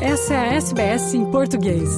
Essa é a SBS em português.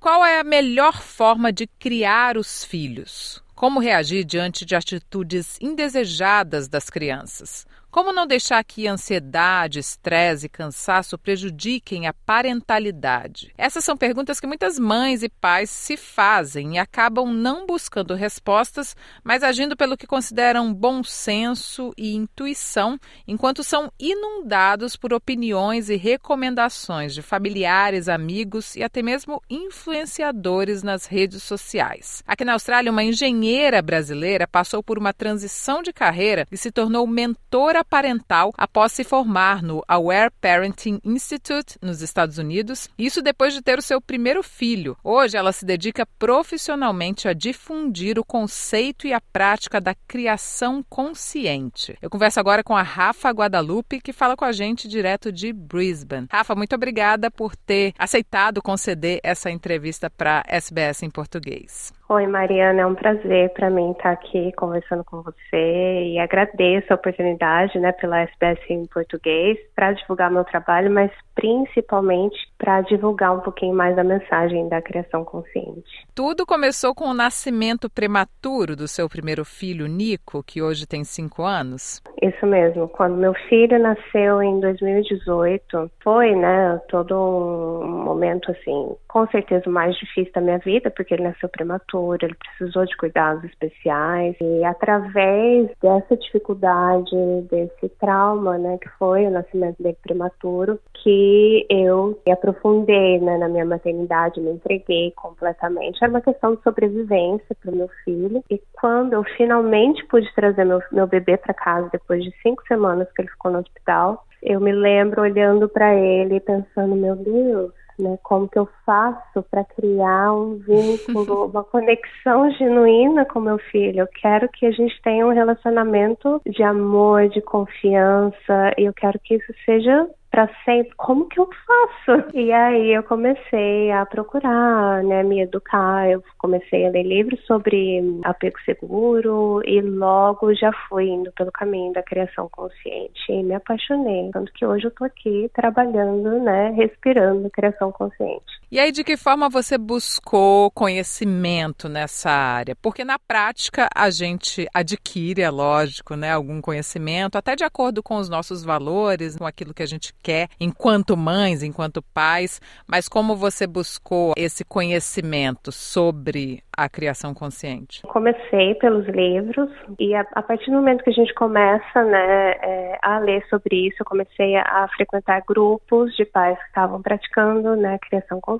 Qual é a melhor forma de criar os filhos? Como reagir diante de atitudes indesejadas das crianças? Como não deixar que ansiedade, estresse e cansaço prejudiquem a parentalidade? Essas são perguntas que muitas mães e pais se fazem e acabam não buscando respostas, mas agindo pelo que consideram bom senso e intuição, enquanto são inundados por opiniões e recomendações de familiares, amigos e até mesmo influenciadores nas redes sociais. Aqui na Austrália, uma engenheira brasileira passou por uma transição de carreira e se tornou mentora parental após se formar no Aware Parenting Institute nos Estados Unidos, isso depois de ter o seu primeiro filho. Hoje ela se dedica profissionalmente a difundir o conceito e a prática da criação consciente. Eu converso agora com a Rafa Guadalupe, que fala com a gente direto de Brisbane. Rafa, muito obrigada por ter aceitado conceder essa entrevista para SBS em português. Oi, Mariana, é um prazer para mim estar aqui conversando com você e agradeço a oportunidade, né, pela SBS em português para divulgar meu trabalho, mas principalmente para divulgar um pouquinho mais da mensagem da criação consciente. Tudo começou com o nascimento prematuro do seu primeiro filho, Nico, que hoje tem cinco anos. Isso mesmo. Quando meu filho nasceu em 2018, foi, né, todo um momento assim, com certeza o mais difícil da minha vida, porque ele nasceu prematuro, ele precisou de cuidados especiais e através dessa dificuldade, desse trauma, né, que foi o nascimento dele prematuro, que eu me aprofundei né, na minha maternidade, me entreguei completamente. Era uma questão de sobrevivência para o meu filho. E quando eu finalmente pude trazer meu, meu bebê para casa, depois de cinco semanas que ele ficou no hospital, eu me lembro olhando para ele e pensando: meu Deus, né? Como que eu faço para criar um vínculo, uma conexão genuína com meu filho? Eu quero que a gente tenha um relacionamento de amor, de confiança, e eu quero que isso seja para sempre, como que eu faço? E aí eu comecei a procurar, né, me educar, eu comecei a ler livros sobre apego seguro e logo já fui indo pelo caminho da criação consciente e me apaixonei, tanto que hoje eu tô aqui trabalhando, né, respirando criação consciente. E aí de que forma você buscou conhecimento nessa área? Porque na prática a gente adquire, é lógico, né, algum conhecimento, até de acordo com os nossos valores, com aquilo que a gente quer enquanto mães, enquanto pais, mas como você buscou esse conhecimento sobre a criação consciente? Comecei pelos livros e a, a partir do momento que a gente começa né, é, a ler sobre isso, eu comecei a, frequentar grupos de pais que estavam praticando né, a criação consciente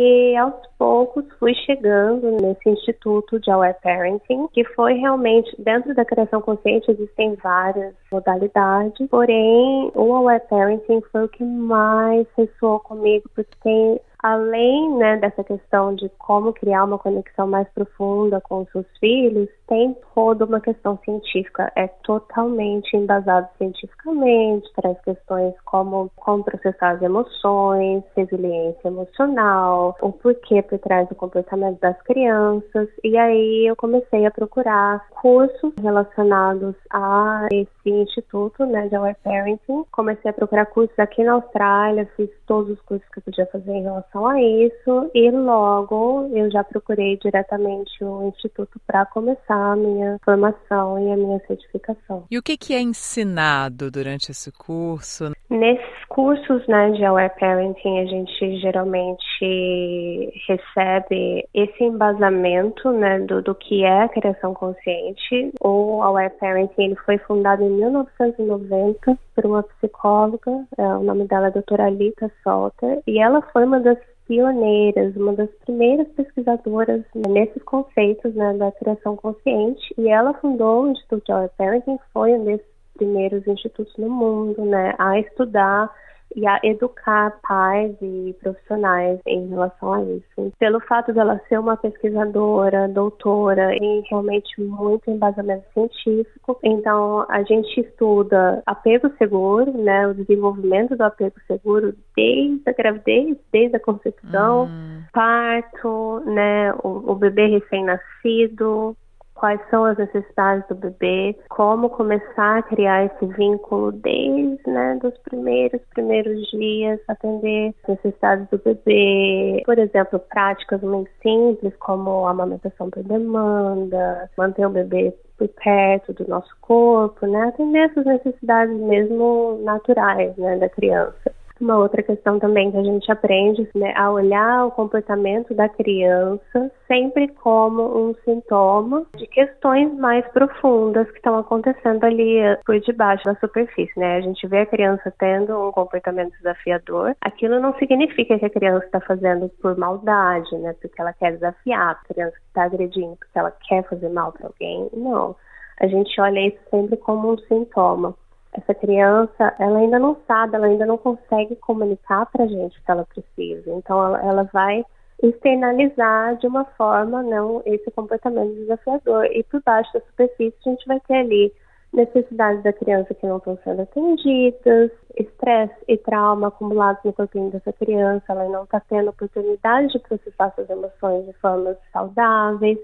e aos poucos fui chegando nesse instituto de Aware Parenting, que foi realmente, dentro da criação consciente existem várias modalidades, porém o Aware Parenting foi o que mais ressoou comigo, porque tem além né, dessa questão de como criar uma conexão mais profunda com os seus filhos, tem toda uma questão científica. É totalmente embasado cientificamente, traz questões como como processar as emoções, resiliência emocional, o porquê por trás do comportamento das crianças. E aí eu comecei a procurar cursos relacionados a esse instituto né, de Aware Parenting. Comecei a procurar cursos aqui na Austrália, fiz todos os cursos que eu podia fazer em relação relação a isso e logo eu já procurei diretamente o instituto para começar a minha formação e a minha certificação. E o que, que é ensinado durante esse curso? Nesses cursos né, de Aware Parenting, a gente geralmente recebe esse embasamento né, do, do que é a criação consciente. O Aware Parenting ele foi fundado em 1990 por uma psicóloga, é, o nome dela é doutora Alita Salter, e ela foi uma das pioneiras, uma das primeiras pesquisadoras nesses conceitos né, da criação consciente, e ela fundou o Instituto Aware Parenting, foi um desses primeiros institutos no mundo, né, a estudar e a educar pais e profissionais em relação a isso. Pelo fato dela ser uma pesquisadora, doutora e realmente muito embasamento científico, então a gente estuda apego seguro, né, o desenvolvimento do apego seguro desde a gravidez, desde a concepção, hum. parto, né, o, o bebê recém-nascido, quais são as necessidades do bebê, como começar a criar esse vínculo desde, né, dos primeiros primeiros dias, atender as necessidades do bebê, por exemplo, práticas muito simples como amamentação por demanda, manter o bebê por perto do nosso corpo, né, atender essas necessidades mesmo naturais, né, da criança. Uma outra questão também que a gente aprende né, a olhar o comportamento da criança sempre como um sintoma de questões mais profundas que estão acontecendo ali eh, por debaixo da superfície, né? A gente vê a criança tendo um comportamento desafiador, aquilo não significa que a criança está fazendo por maldade, né? Porque ela quer desafiar, a criança está agredindo porque ela quer fazer mal para alguém, não. A gente olha isso sempre como um sintoma essa criança, ela ainda não sabe, ela ainda não consegue comunicar para a gente o que ela precisa. Então, ela, ela vai externalizar de uma forma não esse comportamento desafiador. E por baixo da superfície, a gente vai ter ali necessidades da criança que não estão sendo atendidas, estresse e trauma acumulados no corpinho dessa criança, ela não está tendo oportunidade de processar suas emoções de formas saudáveis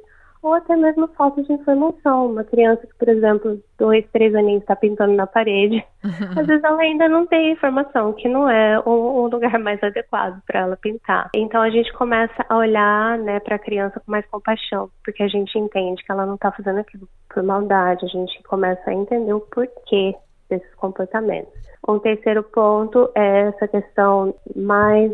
ou até mesmo falta de informação. Uma criança que, por exemplo, dois, três aninhos está pintando na parede, às vezes ela ainda não tem informação, que não é o, o lugar mais adequado para ela pintar. Então a gente começa a olhar né, para a criança com mais compaixão, porque a gente entende que ela não está fazendo aquilo por maldade, a gente começa a entender o porquê desses comportamentos. Um terceiro ponto é essa questão mais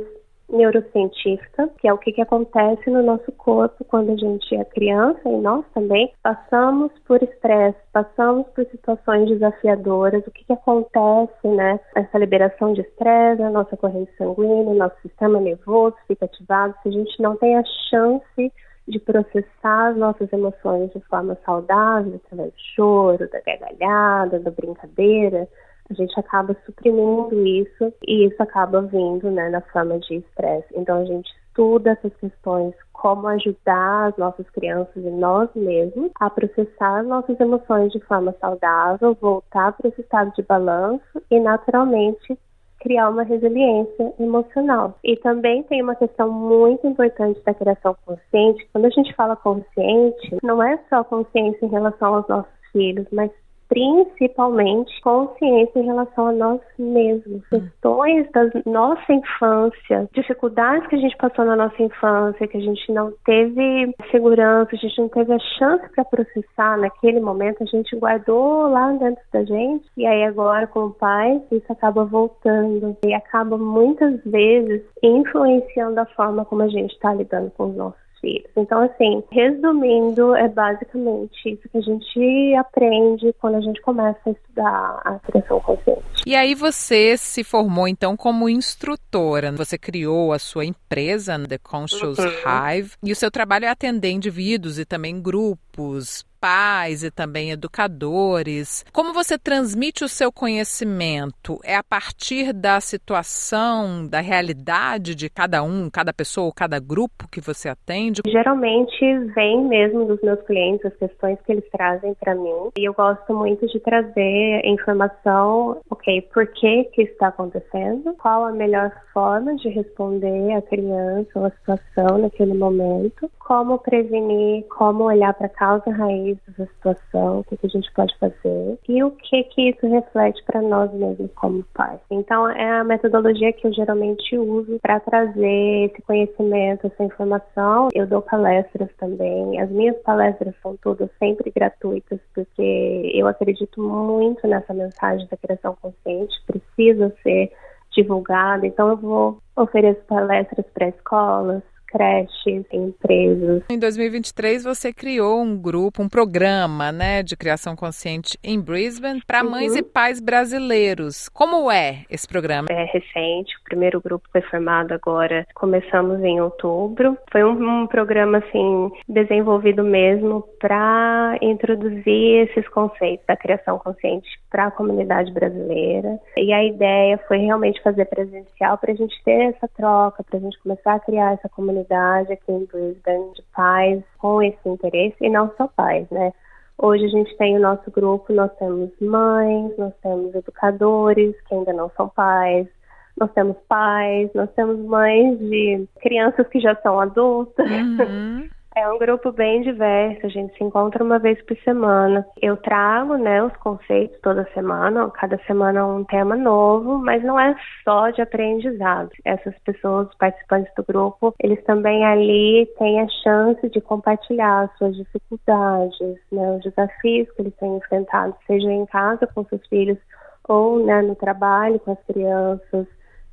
neurocientífica, que é o que, que acontece no nosso corpo quando a gente é criança e nós também. Passamos por estresse, passamos por situações desafiadoras, o que, que acontece, né? Essa liberação de estresse, a nossa corrente sanguínea, nosso sistema nervoso fica ativado, se a gente não tem a chance de processar as nossas emoções de forma saudável, através do choro, da gargalhada, da brincadeira, a gente acaba suprimindo isso e isso acaba vindo né, na forma de estresse. Então a gente estuda essas questões, como ajudar as nossas crianças e nós mesmos a processar nossas emoções de forma saudável, voltar para esse estado de balanço e naturalmente criar uma resiliência emocional. E também tem uma questão muito importante da criação consciente. Quando a gente fala consciente, não é só consciência em relação aos nossos filhos, mas principalmente consciência em relação a nós mesmos. Hum. Questões da nossa infância, dificuldades que a gente passou na nossa infância, que a gente não teve segurança, a gente não teve a chance para processar naquele momento, a gente guardou lá dentro da gente. E aí agora, como pai, isso acaba voltando e acaba muitas vezes influenciando a forma como a gente está lidando com os nossos filhos. Então, assim, resumindo, é basicamente isso que a gente aprende quando a gente começa a estudar a criação consciente. E aí você se formou então como instrutora. Você criou a sua empresa, The Conscious uhum. Hive, e o seu trabalho é atender indivíduos e também grupos pais e também educadores. Como você transmite o seu conhecimento? É a partir da situação, da realidade de cada um, cada pessoa, cada grupo que você atende? Geralmente vem mesmo dos meus clientes as questões que eles trazem para mim e eu gosto muito de trazer informação, ok, por que que está acontecendo, qual a melhor forma de responder a criança ou a situação naquele momento, como prevenir, como olhar para a causa raiz dessa situação, o que, que, a gente pode fazer e o que que isso reflete para nós mesmos como pais. Então é a metodologia que eu geralmente uso para trazer esse conhecimento, essa informação. Eu dou palestras também. As minhas palestras são todas sempre gratuitas porque eu acredito muito nessa mensagem da criação consciente. Precisa ser divulgada. Então eu vou oferecer palestras para escolas, creches, empresas. Em 2023 você criou um grupo, um programa, né, de criação consciente em Brisbane para uhum. mães e pais brasileiros. Como é esse programa? É recente, o primeiro grupo foi formado agora, começamos em outubro. Foi um, um programa assim desenvolvido mesmo para introduzir esses conceitos da criação consciente para a comunidade brasileira. E a ideia foi realmente fazer presencial para a gente ter essa troca, para a gente começar a criar essa comunidade comunidade aqui em Brisbane de pais com esse interesse, e não só pais, né? Hoje a gente tem o nosso grupo, nós temos mães, nós temos educadores que ainda não são pais, nós temos pais, nós temos mães de crianças que já são adultas. Uhum. É um grupo bem diverso, a gente se encontra uma vez por semana. Eu trago, né, os conceitos toda semana, cada semana um tema novo, mas não é só de aprendizado. Essas pessoas, participantes do grupo, eles também ali têm a chance de compartilhar suas dificuldades, né, os desafios que eles têm enfrentado, seja em casa com seus filhos ou né, no trabalho com as crianças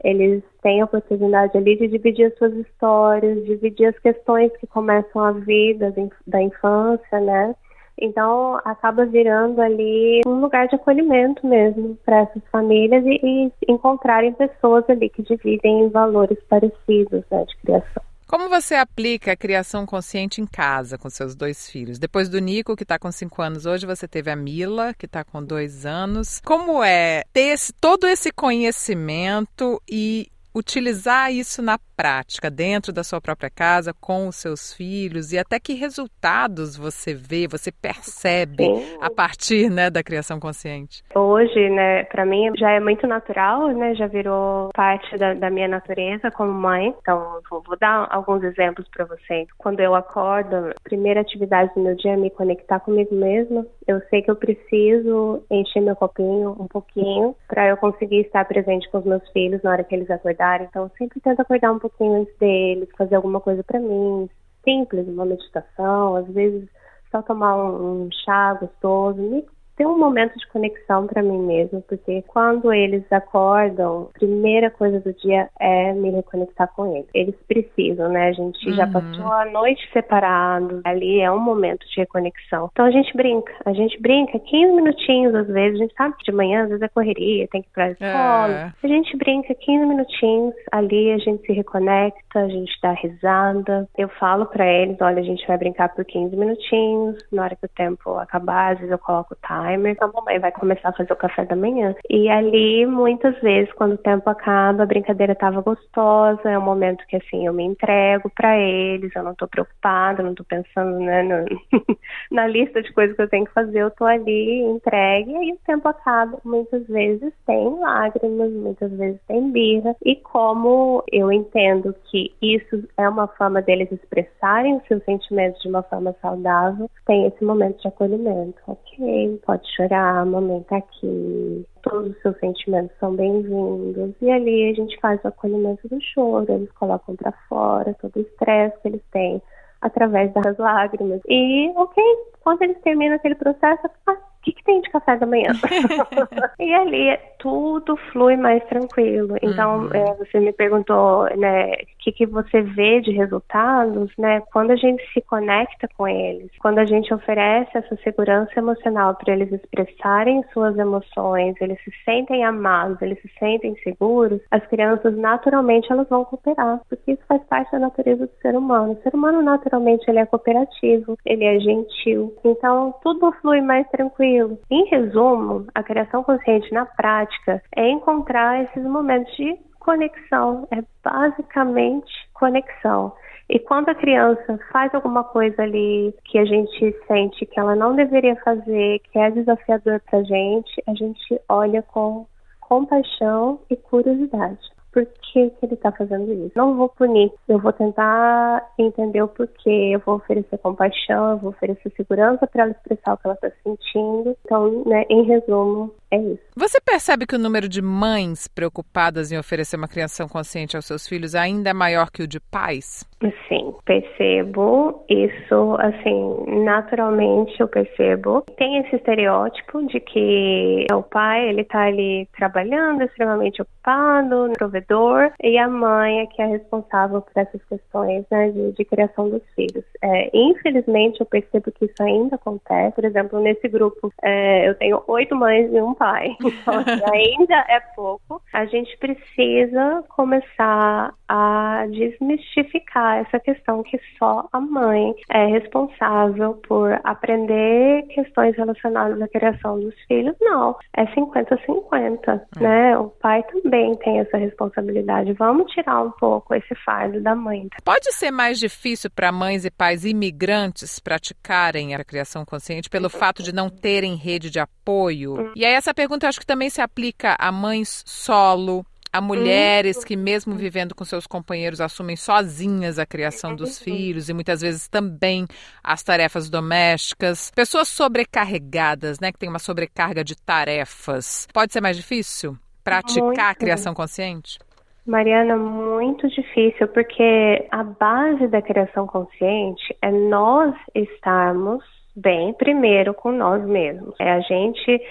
eles têm a oportunidade ali de dividir as suas histórias, dividir as questões que começam a vida da infância, né? Então acaba virando ali um lugar de acolhimento mesmo para essas famílias e, e, encontrarem pessoas ali que dividem valores parecidos né, de criação. Como você aplica a criação consciente em casa com seus dois filhos? Depois do Nico, que está com cinco anos hoje, você teve a Mila, que está com dois anos. Como é ter esse, todo esse conhecimento e utilizar isso na prática, dentro da sua própria casa, com os seus filhos, e até que resultados você vê, você percebe Sim. a partir né, da criação consciente? Hoje, né, para mim já é muito natural, né, já virou parte da, da minha natureza como mãe. Então, vou, vou dar alguns exemplos para vocês. Quando eu acordo, a primeira atividade do meu dia é me conectar comigo mesma. Eu sei que eu preciso encher meu copinho um pouquinho para eu conseguir estar presente com os meus filhos na hora que eles acordarem. Então, eu sempre tento acordar um pouquinho antes deles, fazer alguma coisa para mim, simples, uma meditação, às vezes só tomar um, um chá gostoso, me ter um momento de conexão para mim mesmo, porque quando eles acordam, a primeira coisa do dia é me reconectar com eles. Eles precisam, né? A gente uhum. já passou a noite separados, ali é um momento de reconexão. Então a gente brinca, a gente brinca 15 minutinhos às vezes, a gente sabe que de manhã às vezes é correria, tem que ir pra escola. É. A gente brinca 15 minutinhos, ali a gente se reconecta, a gente dá risada. Eu falo para eles, olha, a gente vai brincar por 15 minutinhos, na hora que o tempo acabar, às vezes eu coloco o time Alzheimer, a mamãe vai começar a fazer o café da manhã. E ali, muitas vezes, quando o tempo acaba, a brincadeira estava gostosa, é um momento que, assim, eu me entrego para eles, eu não tô preocupada, não tô pensando, né, no, na lista de coisas que eu tenho que fazer, eu tô ali, entregue, e aí o tempo acaba. Muitas vezes tem lágrimas, muitas vezes tem birra, e como eu entendo que isso é uma forma deles expressarem os seus sentimentos de uma forma saudável, tem esse momento de acolhimento. Ok, pode pode chorar, tá aqui, todos os seus sentimentos são bem-vindos. E ali a gente faz o acolhimento do choro, eles colocam para fora todo o estresse que eles têm através das lágrimas. E, ok, quando eles terminam aquele processo, ah, que, que tem de café da manhã? e ali tudo flui mais tranquilo. Então, uhum. é, você me perguntou, né, o que, que você vê de resultados, né? Quando a gente se conecta com eles, quando a gente oferece essa segurança emocional para eles expressarem suas emoções, eles se sentem amados, eles se sentem seguros, as crianças naturalmente elas vão cooperar, porque isso faz parte da natureza do ser humano. O ser humano naturalmente ele é cooperativo, ele é gentil. Então, tudo flui mais tranquilo tranquilo. Em resumo, a criação consciente na prática é encontrar esses momentos de conexão, é basicamente conexão. E quando a criança faz alguma coisa ali que a gente sente que ela não deveria fazer, que é desafiador para a gente, a gente olha com compaixão e curiosidade por que, que ele está fazendo isso. Não vou punir, eu vou tentar entender o porquê, eu vou oferecer compaixão, eu vou oferecer segurança para ela expressar o que ela está sentindo. Então, né, em resumo, é isso. Você percebe que o número de mães preocupadas em oferecer uma criação consciente aos seus filhos ainda é maior que o de pais? Sim, percebo isso, assim, naturalmente eu percebo. Tem esse estereótipo de que o pai, ele tá ali trabalhando, extremamente ocupado, provedor, e a mãe é que é responsável por essas questões, né, de, de criação dos filhos. É, infelizmente, eu percebo que isso ainda acontece. Por exemplo, nesse grupo, é, eu tenho oito mães e um pai. Então, assim, ainda é pouco. A gente precisa começar a desmistificar essa questão que só a mãe é responsável por aprender questões relacionadas à criação dos filhos. Não, é 50-50, é. né? O pai também tem essa responsabilidade. Vamos tirar um pouco esse fardo da mãe. Pode ser mais difícil para mães e pais imigrantes praticarem a criação consciente pelo fato de não terem rede de apoio? Hum. E aí essa pergunta eu acho que também se aplica a mães solo Há mulheres que, mesmo vivendo com seus companheiros, assumem sozinhas a criação dos filhos e muitas vezes também as tarefas domésticas. Pessoas sobrecarregadas, né, que têm uma sobrecarga de tarefas. Pode ser mais difícil praticar Muito. a criação consciente? Mariana, muito difícil, porque a base da criação consciente é nós estarmos bem primeiro com nós mesmos. É a gente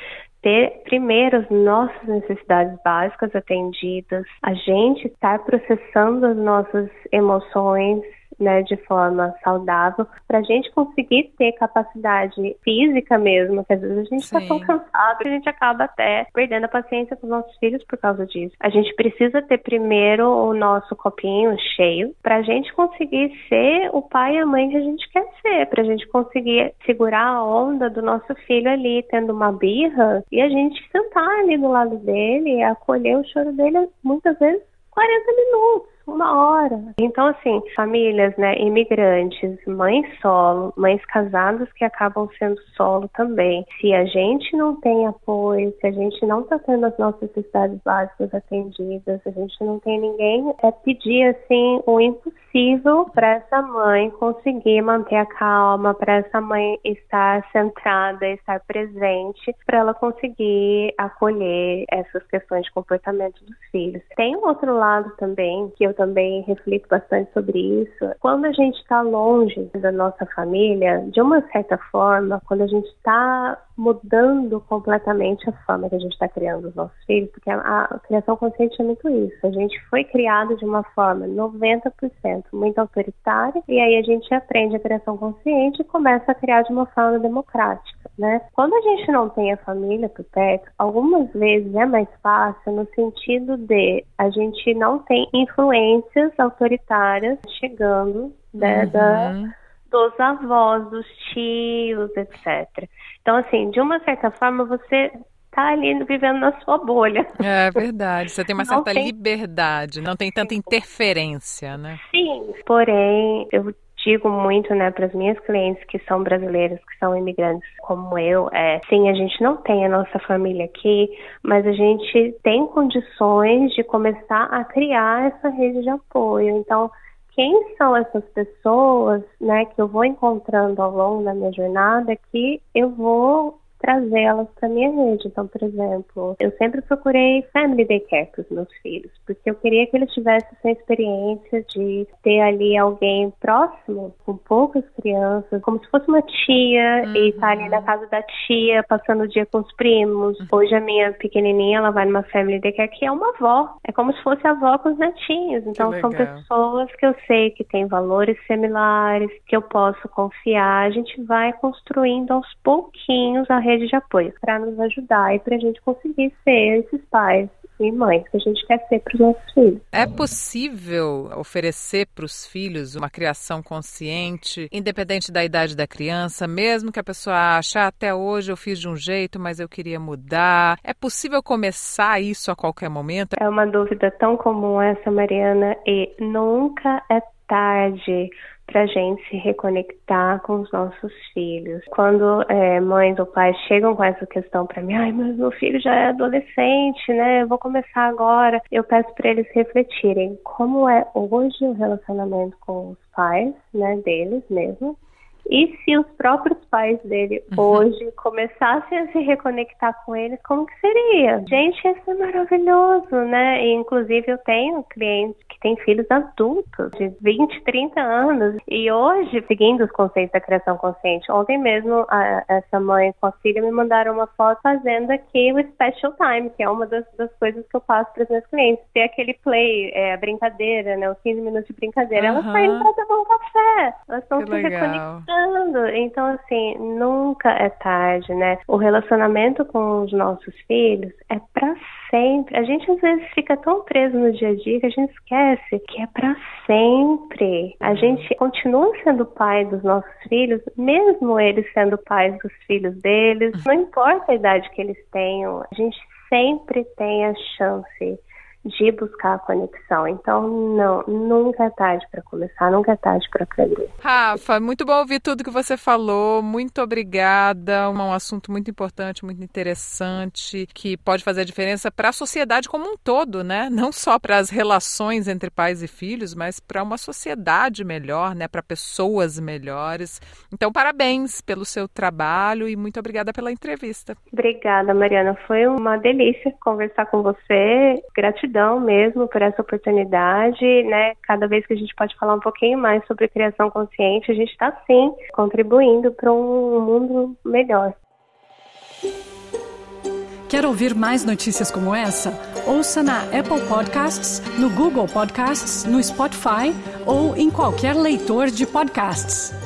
ter primeiro as nossas necessidades básicas atendidas, a gente estar processando as nossas emoções, né, de forma saudável, para a gente conseguir ter capacidade física mesmo, que às vezes a gente está tão cansado que a gente acaba até perdendo a paciência com os nossos filhos por causa disso. A gente precisa ter primeiro o nosso copinho cheio para a gente conseguir ser o pai e a mãe que a gente quer ser, para a gente conseguir segurar a onda do nosso filho ali tendo uma birra e a gente sentar ali do lado dele, acolher o choro dele muitas vezes 40 minutos uma hora. Então, assim, famílias, né, imigrantes, mães solo, mães casadas que acabam sendo solo também. Se a gente não tem apoio, se a gente não está tendo as nossas necessidades básicas atendidas, se a gente não tem ninguém, é pedir, assim, o impossível para essa mãe conseguir manter a calma, para essa mãe estar centrada, estar presente, para ela conseguir acolher essas questões de comportamento dos filhos. Tem um outro lado também que eu também reflito bastante sobre isso. Quando a gente está longe da nossa família, de uma certa forma, quando a gente está mudando completamente a forma que a gente está criando os nossos filhos, porque a, a, criação consciente é muito isso. A gente foi criado de uma forma 90% muito autoritária e aí a gente aprende a criação consciente e começa a criar de uma forma democrática, né? Quando a gente não tem a família por perto, algumas vezes é mais fácil no sentido de a gente não tem influências autoritárias chegando né, uhum. da dos avós, dos tios, etc. Então, assim, de uma certa forma, você está ali vivendo na sua bolha. É verdade. Você tem uma certa tem... liberdade, não tem tanta interferência, né? Sim. Porém, eu digo muito, né, para as minhas clientes que são brasileiras, que são imigrantes como eu, é, sim, a gente não tem a nossa família aqui, mas a gente tem condições de começar a criar essa rede de apoio. Então, quem são essas pessoas, né, que eu vou encontrando ao longo da minha jornada que eu vou trazê-las para minha rede. Então, por exemplo, eu sempre procurei family daycare para os meus filhos, porque eu queria que eles tivessem essa experiência de ter ali alguém próximo, com poucas crianças, como se fosse uma tia uhum. e estar tá ali na casa da tia, passando o dia com os primos. Uhum. Hoje a minha pequenininha, ela vai numa family daycare que é uma avó. É como se fosse a avó com os netinhos. Então, são pessoas que eu sei que têm valores similares, que eu posso confiar. A gente vai construindo aos pouquinhos a rede de apoio para nos ajudar e para a gente conseguir ser esses pais e mães que a gente quer ser para os nossos filhos. É possível oferecer para os filhos uma criação consciente, independente da idade da criança, mesmo que a pessoa ache, ah, até hoje eu fiz de um jeito, mas eu queria mudar. É possível começar isso a qualquer momento? É uma dúvida tão comum essa, Mariana, e nunca é tarde para a gente se reconectar com os nossos filhos. Quando é, mães ou pais chegam com essa questão para mim, ai, mas meu filho já é adolescente, né? Eu vou começar agora. Eu peço para eles refletirem como é hoje o relacionamento com os pais, né, deles mesmo, e se os próprios pais dele uhum. hoje começassem a se reconectar com eles, como que seria? Gente, isso é maravilhoso, né? E, inclusive, eu tenho clientes que têm filhos adultos, de 20, 30 anos. E hoje, seguindo os conceitos da criação consciente, ontem mesmo a, essa mãe com a filha me mandaram uma foto fazendo aqui o Special Time, que é uma das, das coisas que eu passo para os meus clientes. Ter aquele play, é, a brincadeira, né? Os 15 minutos de brincadeira. Uhum. Elas saem para tomar um café. Elas estão se legal. reconectando então, assim, nunca é tarde, né? O relacionamento com os nossos filhos é para sempre. A gente às vezes fica tão preso no dia a dia que a gente esquece que é para sempre. A gente continua sendo pai dos nossos filhos, mesmo eles sendo pais dos filhos deles. Não importa a idade que eles tenham, a gente sempre tem a chance de buscar a conexão. Então, não, nunca é tarde para começar, nunca é tarde para aprender. Rafa, muito bom ouvir tudo que você falou. Muito obrigada. Um assunto muito importante, muito interessante, que pode fazer a diferença para a sociedade como um todo, né? Não só para as relações entre pais e filhos, mas para uma sociedade melhor, né? Para pessoas melhores. Então, parabéns pelo seu trabalho e muito obrigada pela entrevista. Obrigada, Mariana. Foi uma delícia conversar com você. Gratidão mesmo por essa oportunidade, né? Cada vez que a gente pode falar um pouquinho mais sobre criação consciente, a gente está sim contribuindo para um mundo melhor. Quer ouvir mais notícias como essa? Ouça na Apple Podcasts, no Google Podcasts, no Spotify ou em qualquer leitor de podcasts.